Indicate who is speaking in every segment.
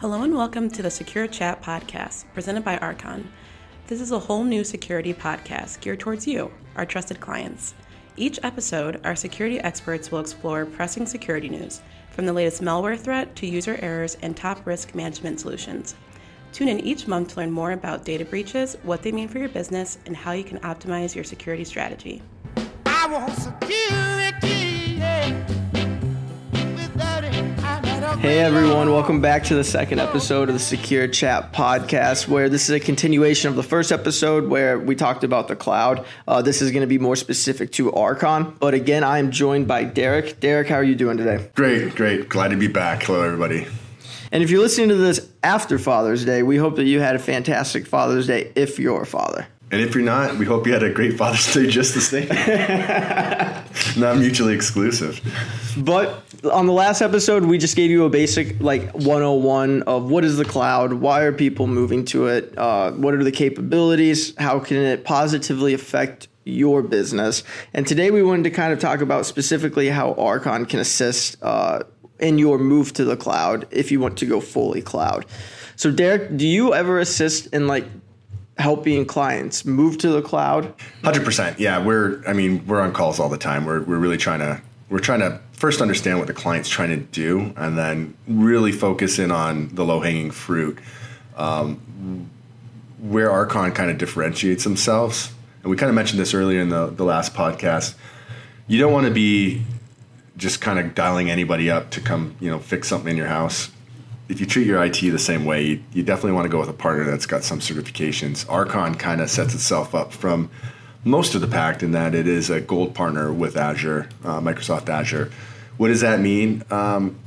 Speaker 1: Hello and welcome to the Secure Chat podcast presented by Archon. This is a whole new security podcast geared towards you, our trusted clients. Each episode, our security experts will explore pressing security news, from the latest malware threat to user errors and top risk management solutions. Tune in each month to learn more about data breaches, what they mean for your business, and how you can optimize your security strategy. I want security,
Speaker 2: Hey everyone, welcome back to the second episode of the Secure Chat podcast, where this is a continuation of the first episode where we talked about the cloud. Uh, this is going to be more specific to Archon, but again, I am joined by Derek. Derek, how are you doing today?
Speaker 3: Great, great. Glad to be back. Hello, everybody.
Speaker 2: And if you're listening to this after Father's Day, we hope that you had a fantastic Father's Day if you're a father.
Speaker 3: And if you're not, we hope you had a great Father's Day just the same. not mutually exclusive.
Speaker 2: But on the last episode, we just gave you a basic like 101 of what is the cloud, why are people moving to it, uh, what are the capabilities, how can it positively affect your business. And today we wanted to kind of talk about specifically how Archon can assist uh, in your move to the cloud if you want to go fully cloud. So Derek, do you ever assist in like helping clients move to the cloud?
Speaker 3: Hundred percent. Yeah, we're. I mean, we're on calls all the time. We're we're really trying to we're trying to first understand what the client's trying to do, and then really focus in on the low hanging fruit. Um, where Archon kind of differentiates themselves, and we kind of mentioned this earlier in the the last podcast. You don't want to be just kind of dialing anybody up to come, you know, fix something in your house if you treat your IT the same way, you, you definitely want to go with a partner that's got some certifications. Archon kind of sets itself up from most of the pack in that it is a gold partner with Azure, uh, Microsoft Azure. What does that mean? Um,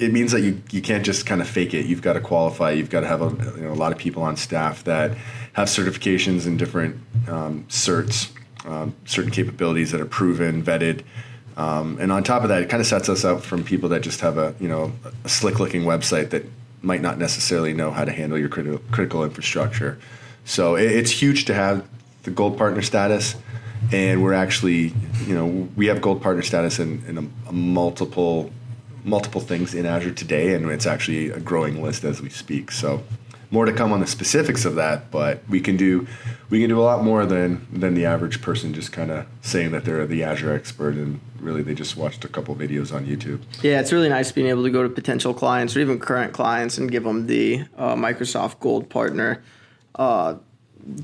Speaker 3: it means that you, you can't just kind of fake it. You've got to qualify. You've got to have a, you know, a lot of people on staff that have certifications and different um, certs, um, certain capabilities that are proven, vetted. Um, and on top of that, it kind of sets us up from people that just have a you know a slick looking website that might not necessarily know how to handle your critical, critical infrastructure. So it, it's huge to have the gold partner status, and we're actually you know we have gold partner status in, in a, a multiple multiple things in Azure today, and it's actually a growing list as we speak. So more to come on the specifics of that, but we can do we can do a lot more than than the average person just kind of saying that they're the Azure expert and really they just watched a couple videos on YouTube.
Speaker 2: Yeah, it's really nice being able to go to potential clients or even current clients and give them the uh, Microsoft Gold Partner uh,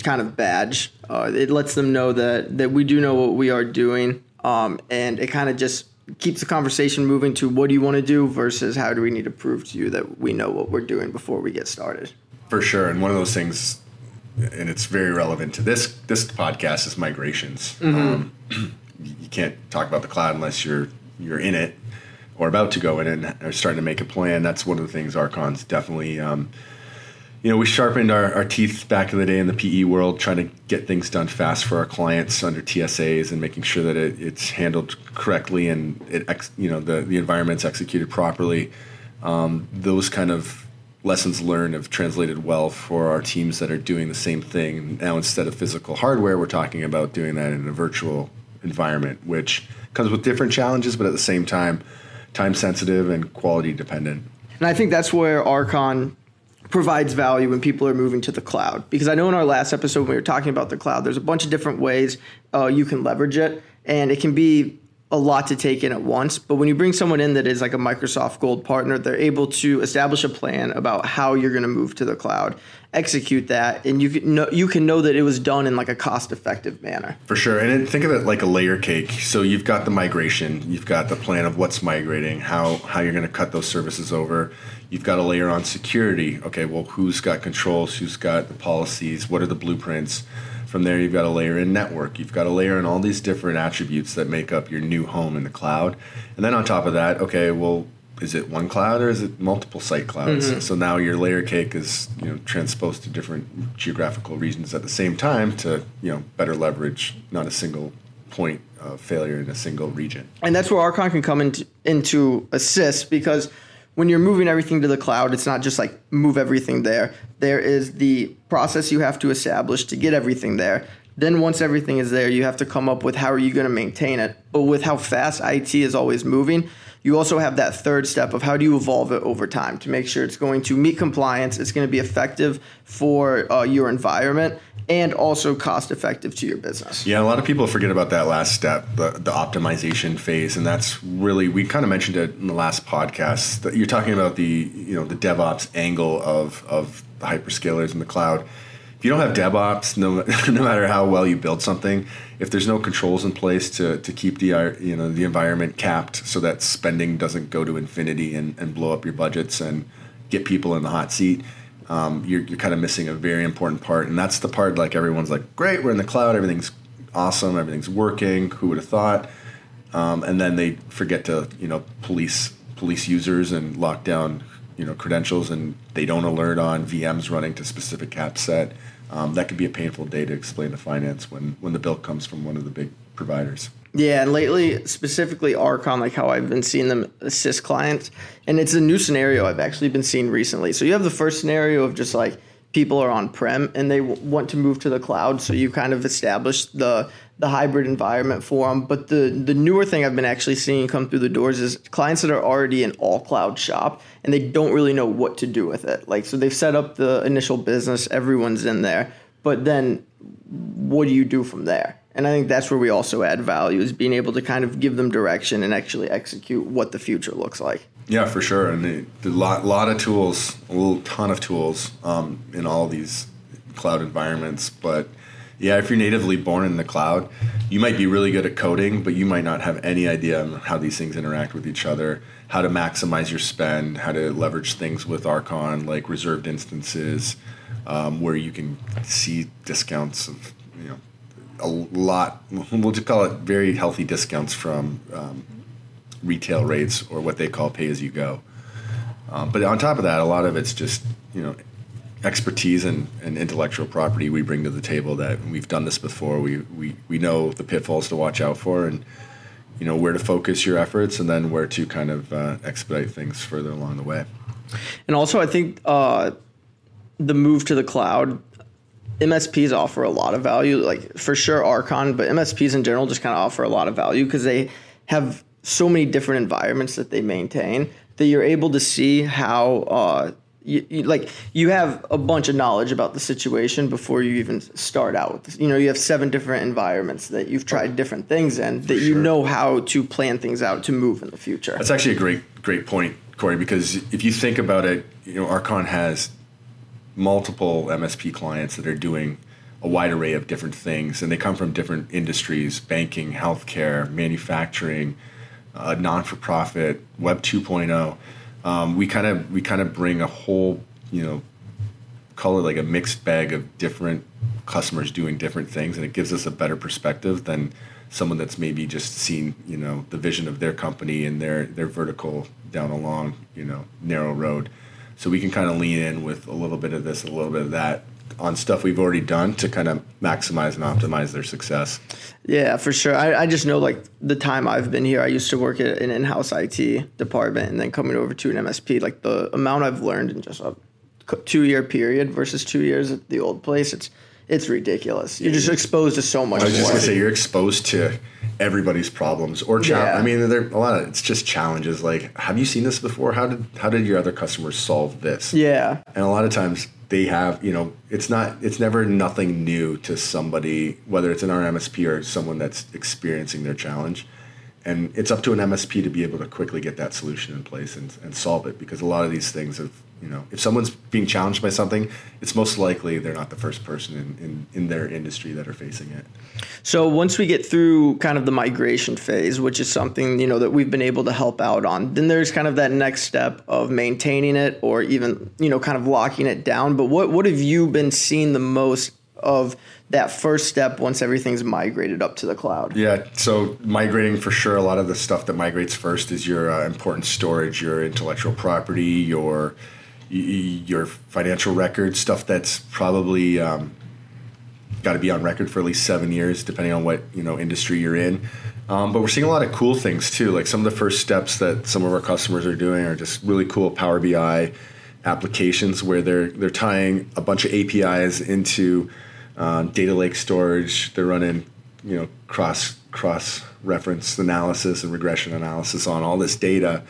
Speaker 2: kind of badge. Uh, it lets them know that that we do know what we are doing, um, and it kind of just keeps the conversation moving to what do you want to do versus how do we need to prove to you that we know what we're doing before we get started.
Speaker 3: For sure, and one of those things, and it's very relevant to this this podcast is migrations. Mm-hmm. Um, you can't talk about the cloud unless you're you're in it or about to go in and are starting to make a plan. That's one of the things Archon's definitely. Um, you know, we sharpened our, our teeth back in the day in the PE world, trying to get things done fast for our clients under TSAs and making sure that it, it's handled correctly and it, ex, you know, the the environment's executed properly. Um, those kind of lessons learned have translated well for our teams that are doing the same thing. Now, instead of physical hardware, we're talking about doing that in a virtual environment, which comes with different challenges, but at the same time, time sensitive and quality dependent.
Speaker 2: And I think that's where Archon provides value when people are moving to the cloud. Because I know in our last episode when we were talking about the cloud, there's a bunch of different ways uh, you can leverage it, and it can be a lot to take in at once. But when you bring someone in that is like a Microsoft Gold partner, they're able to establish a plan about how you're going to move to the cloud, execute that, and you can know you can know that it was done in like a cost effective manner.
Speaker 3: For sure, and think of it like a layer cake. So you've got the migration, you've got the plan of what's migrating, how how you're going to cut those services over. You've got a layer on security. Okay, well, who's got controls? Who's got the policies? What are the blueprints? From there, you've got a layer in network. You've got a layer in all these different attributes that make up your new home in the cloud. And then on top of that, okay, well, is it one cloud or is it multiple site clouds? Mm-hmm. So now your layer cake is you know transposed to different geographical regions at the same time to you know better leverage not a single point of failure in a single region.
Speaker 2: And that's where Archon can come into, into assist because when you're moving everything to the cloud, it's not just like move everything there. There is the process you have to establish to get everything there. Then once everything is there, you have to come up with how are you going to maintain it. But with how fast IT is always moving, you also have that third step of how do you evolve it over time to make sure it's going to meet compliance, it's going to be effective for uh, your environment, and also cost effective to your business.
Speaker 3: Yeah, a lot of people forget about that last step, the, the optimization phase, and that's really we kind of mentioned it in the last podcast. That you're talking about the you know the DevOps angle of of the hyperscalers in the cloud if you don't have DevOps, no, no matter how well you build something, if there's no controls in place to, to keep the you know the environment capped so that spending doesn't go to infinity and, and blow up your budgets and get people in the hot seat, um, you're, you're kind of missing a very important part. And that's the part like everyone's like, great, we're in the cloud, everything's awesome, everything's working. Who would have thought? Um, and then they forget to you know police police users and lock down you know credentials and they don't alert on VMs running to specific cap set um, that could be a painful day to explain to finance when when the bill comes from one of the big providers.
Speaker 2: Yeah, and lately, specifically Archon, like how I've been seeing them assist clients, and it's a new scenario I've actually been seeing recently. So you have the first scenario of just like people are on prem and they want to move to the cloud, so you kind of establish the the hybrid environment for them. But the the newer thing I've been actually seeing come through the doors is clients that are already in all cloud shop and they don't really know what to do with it. Like so they've set up the initial business, everyone's in there, but then what do you do from there? And I think that's where we also add value is being able to kind of give them direction and actually execute what the future looks like.
Speaker 3: Yeah, for sure. And a lot, lot of tools, a little ton of tools um, in all these cloud environments. But yeah, if you're natively born in the cloud, you might be really good at coding, but you might not have any idea how these things interact with each other, how to maximize your spend, how to leverage things with Archon like reserved instances, um, where you can see discounts of you know a lot. We'll just call it very healthy discounts from um, retail rates or what they call pay as you go. Um, but on top of that, a lot of it's just you know expertise and, and intellectual property we bring to the table that we've done this before. We, we, we know the pitfalls to watch out for and, you know, where to focus your efforts and then where to kind of uh, expedite things further along the way.
Speaker 2: And also, I think uh, the move to the cloud, MSPs offer a lot of value, like for sure Archon, but MSPs in general just kind of offer a lot of value because they have so many different environments that they maintain that you're able to see how uh, you, you, like you have a bunch of knowledge about the situation before you even start out with this. you know you have seven different environments that you've tried different things in that you know how to plan things out to move in the future.
Speaker 3: That's actually a great great point corey because if you think about it you know archon has multiple msp clients that are doing a wide array of different things and they come from different industries banking healthcare manufacturing uh, non-for-profit web 2.0 um, we kind of we kind of bring a whole you know call it like a mixed bag of different customers doing different things and it gives us a better perspective than someone that's maybe just seen you know the vision of their company and their their vertical down a long you know narrow road. So we can kind of lean in with a little bit of this a little bit of that on stuff we've already done to kind of maximize and optimize their success.
Speaker 2: Yeah, for sure. I, I just know like the time I've been here, I used to work at an in-house IT department, and then coming over to an MSP, like the amount I've learned in just a two-year period versus two years at the old place, it's it's ridiculous. You're just exposed to so much.
Speaker 3: I was
Speaker 2: just
Speaker 3: gonna say you're exposed to everybody's problems or cha- yeah. I mean, there a lot of it's just challenges. Like, have you seen this before? How did how did your other customers solve this?
Speaker 2: Yeah,
Speaker 3: and a lot of times they have you know it's not it's never nothing new to somebody whether it's an RMSP or someone that's experiencing their challenge and it's up to an MSP to be able to quickly get that solution in place and, and solve it because a lot of these things have you know if someone's being challenged by something it's most likely they're not the first person in, in, in their industry that are facing it.
Speaker 2: So once we get through kind of the migration phase which is something you know that we've been able to help out on then there's kind of that next step of maintaining it or even you know kind of locking it down. But what what have you been seeing the most of that first step once everything's migrated up to the cloud?
Speaker 3: Yeah, so migrating for sure. A lot of the stuff that migrates first is your uh, important storage, your intellectual property, your your financial records, stuff that's probably um, got to be on record for at least seven years, depending on what you know industry you're in. Um, but we're seeing a lot of cool things too. Like some of the first steps that some of our customers are doing are just really cool Power BI applications where they're they're tying a bunch of APIs into uh, data lake storage. They're running, you know, cross cross reference analysis and regression analysis on all this data,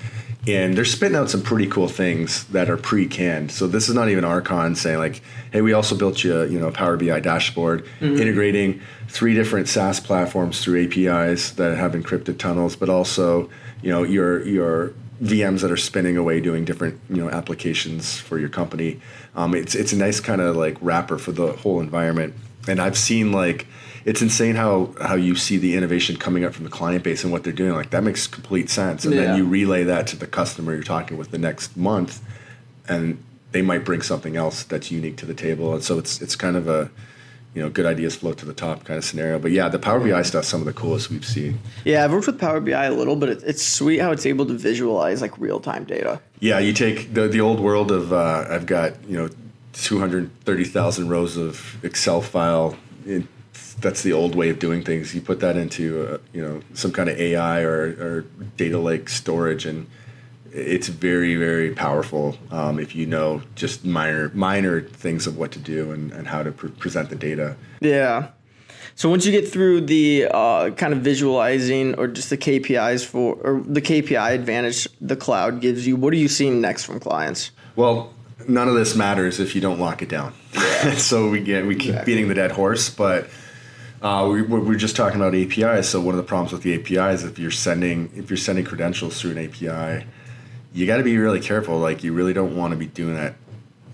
Speaker 3: and they're spitting out some pretty cool things that are pre-canned. So this is not even Archon saying like, "Hey, we also built you, you know, a Power BI dashboard mm-hmm. integrating three different SaaS platforms through APIs that have encrypted tunnels, but also, you know, your your VMs that are spinning away doing different you know applications for your company. Um, it's it's a nice kind of like wrapper for the whole environment. And I've seen like it's insane how how you see the innovation coming up from the client base and what they're doing. Like that makes complete sense. And yeah. then you relay that to the customer you're talking with the next month, and they might bring something else that's unique to the table. And so it's it's kind of a you know, good ideas float to the top kind of scenario. But yeah, the Power BI stuff, some of the coolest we've seen.
Speaker 2: Yeah, I've worked with Power BI a little, but it's sweet how it's able to visualize like real time data.
Speaker 3: Yeah, you take the the old world of uh, I've got you know two hundred thirty thousand rows of Excel file. That's the old way of doing things. You put that into uh, you know some kind of AI or, or data lake storage and it's very very powerful um, if you know just minor minor things of what to do and, and how to pre- present the data
Speaker 2: yeah so once you get through the uh, kind of visualizing or just the kpis for or the kpi advantage the cloud gives you what are you seeing next from clients
Speaker 3: well none of this matters if you don't lock it down yeah. so we get we keep exactly. beating the dead horse but uh, we, we're just talking about APIs. So one of the problems with the API is if you're sending if you're sending credentials through an API, you got to be really careful. Like you really don't want to be doing that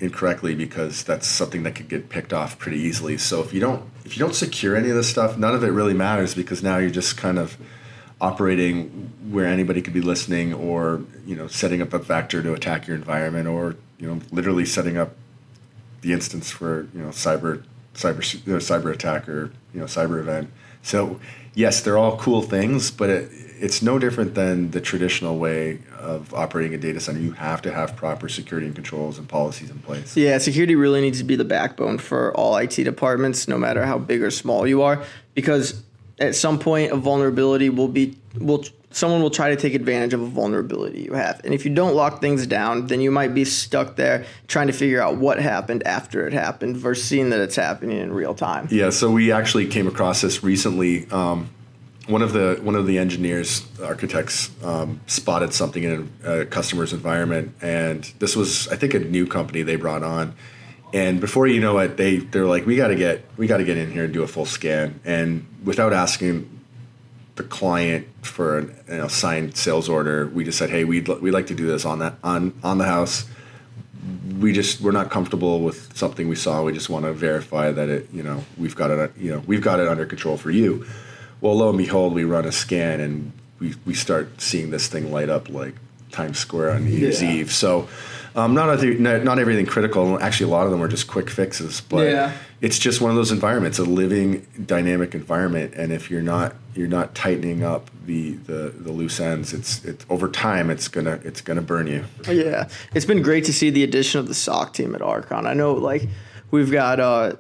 Speaker 3: incorrectly because that's something that could get picked off pretty easily. So if you don't if you don't secure any of this stuff, none of it really matters because now you're just kind of operating where anybody could be listening or you know setting up a vector to attack your environment or you know literally setting up the instance for you know cyber cyber know, cyber attack or you know cyber event. So yes, they're all cool things, but it, it's no different than the traditional way of operating a data center. You have to have proper security and controls and policies in place.
Speaker 2: Yeah, security really needs to be the backbone for all IT departments, no matter how big or small you are, because at some point a vulnerability will be will someone will try to take advantage of a vulnerability you have. And if you don't lock things down, then you might be stuck there trying to figure out what happened after it happened versus seeing that it's happening in real time.
Speaker 3: Yeah, so we actually came across this recently. Um, one of the one of the engineers architects um, spotted something in a, customer's environment and this was i think a new company they brought on and before you know it they they're like we got to get we got to get in here and do a full scan and without asking the client for an you know, signed sales order we just said hey we'd, we'd like to do this on that on on the house we just we're not comfortable with something we saw we just want to verify that it you know we've got it you know we've got it under control for you well, lo and behold, we run a scan and we, we start seeing this thing light up like Times Square on New Year's yeah. Eve. So, um, not, other, not everything critical. Actually, a lot of them are just quick fixes. But yeah. it's just one of those environments, a living, dynamic environment. And if you're not you're not tightening up the, the, the loose ends, it's it's over time it's gonna it's gonna burn you.
Speaker 2: Yeah, it's been great to see the addition of the SOC team at Archon. I know like We've got uh,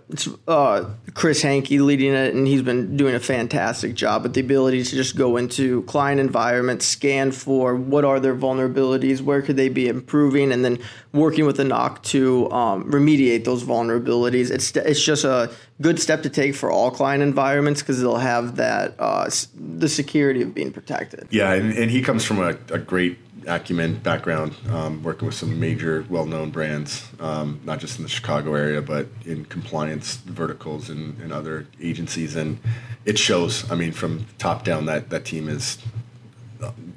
Speaker 2: uh, Chris Hankey leading it, and he's been doing a fantastic job with the ability to just go into client environments, scan for what are their vulnerabilities, where could they be improving, and then working with the NOC to um, remediate those vulnerabilities. It's it's just a good step to take for all client environments because they'll have that uh, the security of being protected.
Speaker 3: Yeah, and, and he comes from a, a great acumen background, um, working with some major, well-known brands, um, not just in the Chicago area, but in compliance verticals and, and, other agencies, and it shows. I mean, from top down, that that team is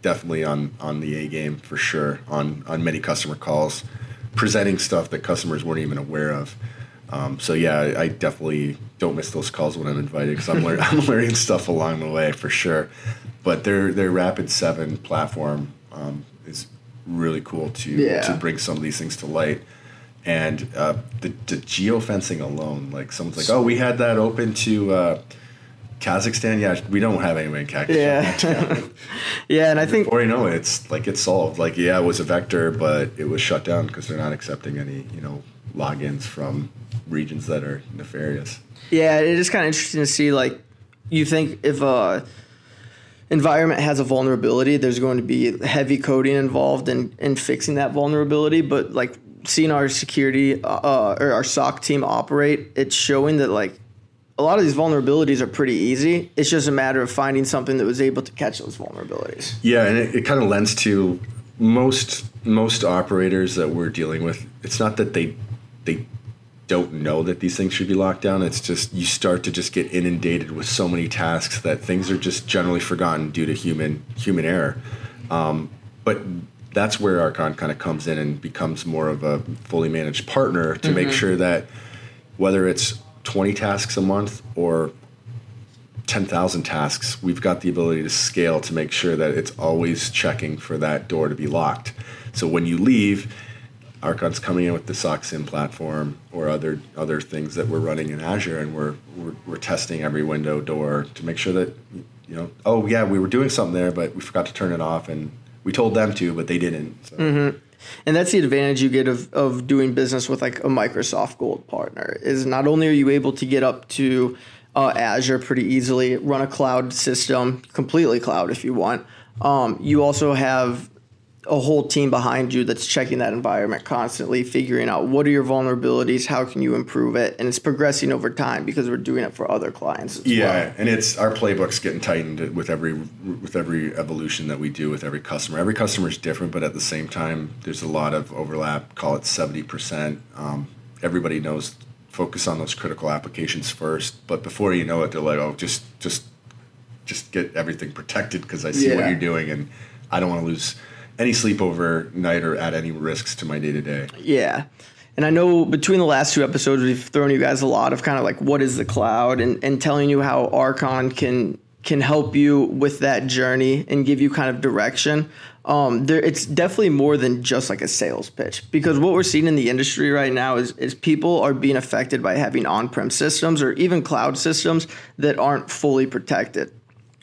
Speaker 3: definitely on on the A game for sure. On on many customer calls, presenting stuff that customers weren't even aware of. Um, so yeah, I, I, definitely don't miss those calls when I'm invited because I'm, lear- I'm learning stuff along the way for sure. But their their Rapid7 platform um, is really cool to yeah. to bring some of these things to light. And uh, the, the geofencing alone, like someone's like, "Oh, we had that open to uh, Kazakhstan." Yeah, we don't have anyone in Kazakhstan.
Speaker 2: Yeah, yeah, and I think,
Speaker 3: or you know, it's like it's solved. Like, yeah, it was a vector, but it was shut down because they're not accepting any, you know, logins from regions that are nefarious.
Speaker 2: Yeah, it is kind of interesting to see. Like, you think if uh environment has a vulnerability, there's going to be heavy coding involved in, in fixing that vulnerability. But like seeing our security uh, or our SOC team operate, it's showing that like a lot of these vulnerabilities are pretty easy. It's just a matter of finding something that was able to catch those vulnerabilities.
Speaker 3: Yeah, and it, it kind of lends to most most operators that we're dealing with. It's not that they they don't know that these things should be locked down. It's just you start to just get inundated with so many tasks that things are just generally forgotten due to human human error. Um, but that's where Archon kind of comes in and becomes more of a fully managed partner to mm-hmm. make sure that whether it's 20 tasks a month or 10,000 tasks, we've got the ability to scale to make sure that it's always checking for that door to be locked. So when you leave, Archon's coming in with the SOC platform or other other things that we're running in Azure, and we're, we're, we're testing every window door to make sure that you know, oh yeah, we were doing something there, but we forgot to turn it off, and we told them to, but they didn't. So.
Speaker 2: Mm-hmm. And that's the advantage you get of, of doing business with like a Microsoft Gold partner is not only are you able to get up to uh, Azure pretty easily, run a cloud system, completely cloud if you want. Um, you also have a whole team behind you that's checking that environment constantly, figuring out what are your vulnerabilities, how can you improve it, and it's progressing over time because we're doing it for other clients.
Speaker 3: yeah,
Speaker 2: well.
Speaker 3: and it's our playbook's getting tightened with every with every evolution that we do with every customer. Every customer is different, but at the same time, there's a lot of overlap. Call it seventy percent. Um, everybody knows focus on those critical applications first, but before you know it, they're like, oh, just just just get everything protected because I see yeah. what you're doing and I don't want to lose any sleepover night or add any risks to my day to day.
Speaker 2: Yeah. And I know between the last two episodes, we've thrown you guys a lot of kind of like what is the cloud and, and telling you how Archon can can help you with that journey and give you kind of direction. Um, there, it's definitely more than just like a sales pitch because what we're seeing in the industry right now is, is people are being affected by having on-prem systems or even cloud systems that aren't fully protected.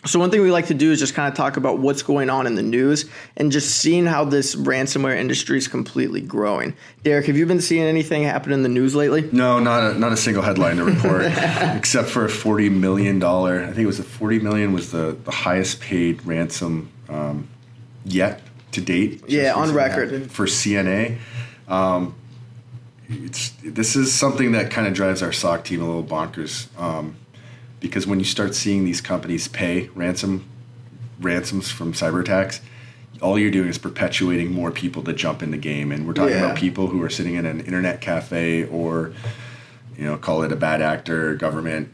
Speaker 2: So one thing we like to do is just kind of talk about what's going on in the news and just seeing how this ransomware industry is completely growing. Derek, have you been seeing anything happen in the news lately?
Speaker 3: No, not a, not a single headline to report, except for a forty million dollar. I think it was a 40 million was the, the highest paid ransom um, yet to date.
Speaker 2: Yeah, on record
Speaker 3: for CNA. Um, it's this is something that kind of drives our SOC team a little bonkers. Um, because when you start seeing these companies pay ransom ransoms from cyber attacks, all you're doing is perpetuating more people to jump in the game. And we're talking yeah. about people who are sitting in an internet cafe or, you know, call it a bad actor, government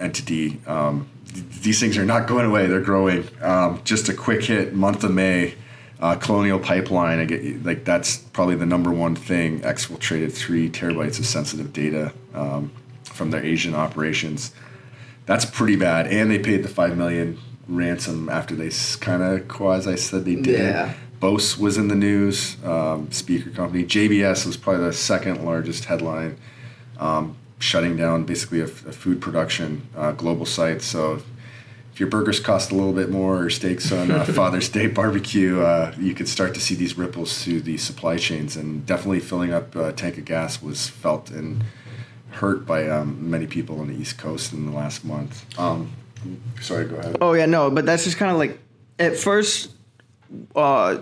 Speaker 3: entity. Um, th- these things are not going away; they're growing. Um, just a quick hit month of May. Uh, Colonial Pipeline, I get like that's probably the number one thing. Exfiltrated three terabytes of sensitive data um, from their Asian operations that's pretty bad. And they paid the five million ransom after they kind of quasi said they did. Yeah. Bose was in the news. Um, speaker company JBS was probably the second largest headline, um, shutting down basically a, a food production uh, global site. So if your burgers cost a little bit more or steaks on uh, Father's Day barbecue, uh, you could start to see these ripples through the supply chains. And definitely filling up a tank of gas was felt in hurt by um, many people on the East Coast in the last month. Um, sorry, go ahead.
Speaker 2: Oh yeah, no, but that's just kind of like at first. Uh,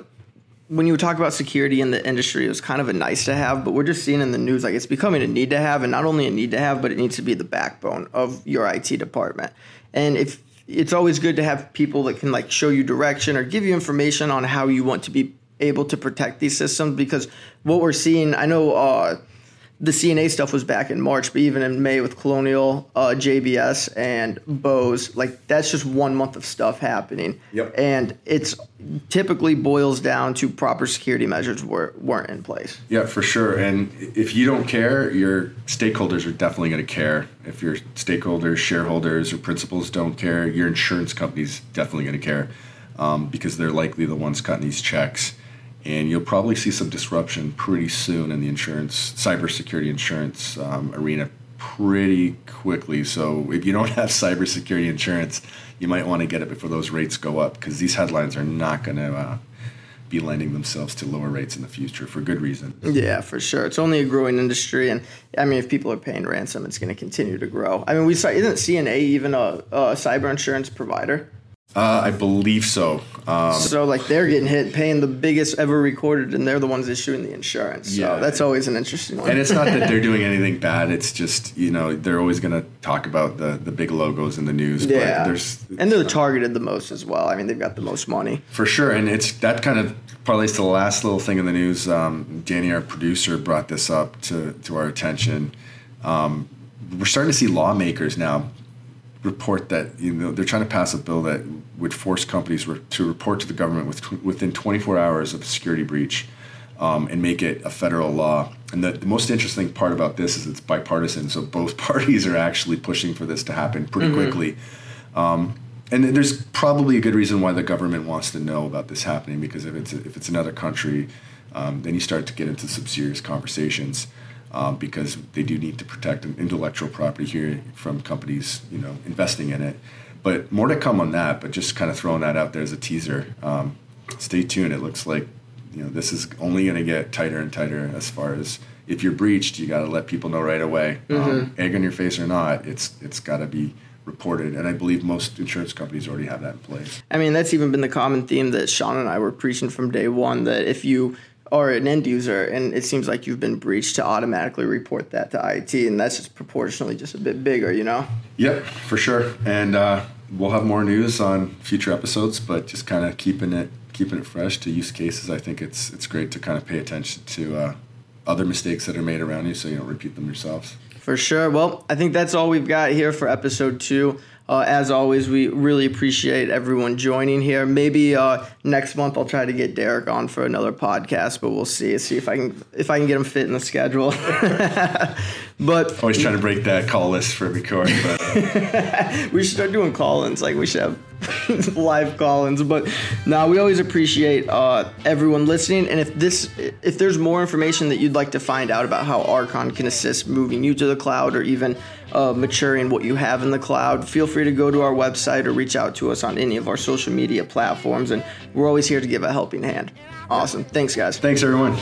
Speaker 2: when you talk about security in the industry, it was kind of a nice to have, but we're just seeing in the news like it's becoming a need to have, and not only a need to have, but it needs to be the backbone of your IT department. And if it's always good to have people that can like show you direction or give you information on how you want to be able to protect these systems, because what we're seeing, I know. Uh, the CNA stuff was back in March, but even in May with Colonial, uh, JBS, and Bose, like that's just one month of stuff happening.
Speaker 3: Yep.
Speaker 2: And it's typically boils down to proper security measures were, weren't in place.
Speaker 3: Yeah, for sure. And if you don't care, your stakeholders are definitely going to care. If your stakeholders, shareholders, or principals don't care, your insurance company's definitely going to care um, because they're likely the ones cutting these checks and you'll probably see some disruption pretty soon in the insurance, cybersecurity insurance um, arena pretty quickly. So if you don't have cybersecurity insurance, you might want to get it before those rates go up because these headlines are not going to uh, be lending themselves to lower rates in the future for good reason.
Speaker 2: Yeah, for sure. It's only a growing industry, and I mean, if people are paying ransom, it's going to continue to grow. I mean, we saw isn't CNA even a, a cyber insurance provider?
Speaker 3: Uh, I believe so. Um,
Speaker 2: so like they're getting hit, paying the biggest ever recorded, and they're the ones issuing the insurance. So
Speaker 3: Yeah.
Speaker 2: that's always an interesting one.
Speaker 3: and it's not that they're doing anything bad. It's just you know they're always going to talk about the the big logos in the news.
Speaker 2: yeah,
Speaker 3: But there's
Speaker 2: and they're targeted the most as well. I mean, they've got the most money.
Speaker 3: For sure, and it's that kind of parlays to the last little thing in the news. Um, Danny, our producer, brought this up to to our attention. Um, we're starting to see lawmakers now report that you know they're trying to pass a bill that would force companies re- to report to the government with, within 24 hours of a security breach um, and make it a federal law. And the, the most interesting part about this is it's bipartisan, so both parties are actually pushing for this to happen pretty quickly. Um, and there's probably a good reason why the government wants to know about this happening because if it's if it's another country, um, then you start to get into some serious conversations um, because they do need to protect intellectual property here from companies, you know, investing in it. But more to come on that. But just kind of throwing that out there as a teaser. Um, stay tuned. It looks like you know this is only going to get tighter and tighter as far as if you're breached, you got to let people know right away. Um, egg on your face or not, it's it's got to be reported. And I believe most insurance companies already have that in place.
Speaker 2: I mean, that's even been the common theme that Sean and I were preaching from day one. That if you are an end user and it seems like you've been breached, to automatically report that to IT, and that's just proportionally just a bit bigger, you know.
Speaker 3: Yep, for sure. And uh, we'll have more news on future episodes, but just kind of keeping it keeping it fresh to use cases. I think it's it's great to kind of pay attention to uh, other mistakes that are made around you, so you don't repeat them yourselves.
Speaker 2: For sure. Well, I think that's all we've got here for episode two. Uh, as always, we really appreciate everyone joining here. Maybe uh, next month I'll try to get Derek on for another podcast, but we'll see. See if I can if I can get him fit in the schedule. but
Speaker 3: Always trying to break that call list for every course, but uh,
Speaker 2: we should start doing call-ins. Like we should have live call-ins. But now we always appreciate uh, everyone listening. And if this, if there's more information that you'd like to find out about how Archon can assist moving you to the cloud or even uh, maturing what you have in the cloud, feel free to go to our website or reach out to us on any of our social media platforms. And we're always here to give a helping hand. Awesome. Thanks, guys.
Speaker 3: thanks everyone.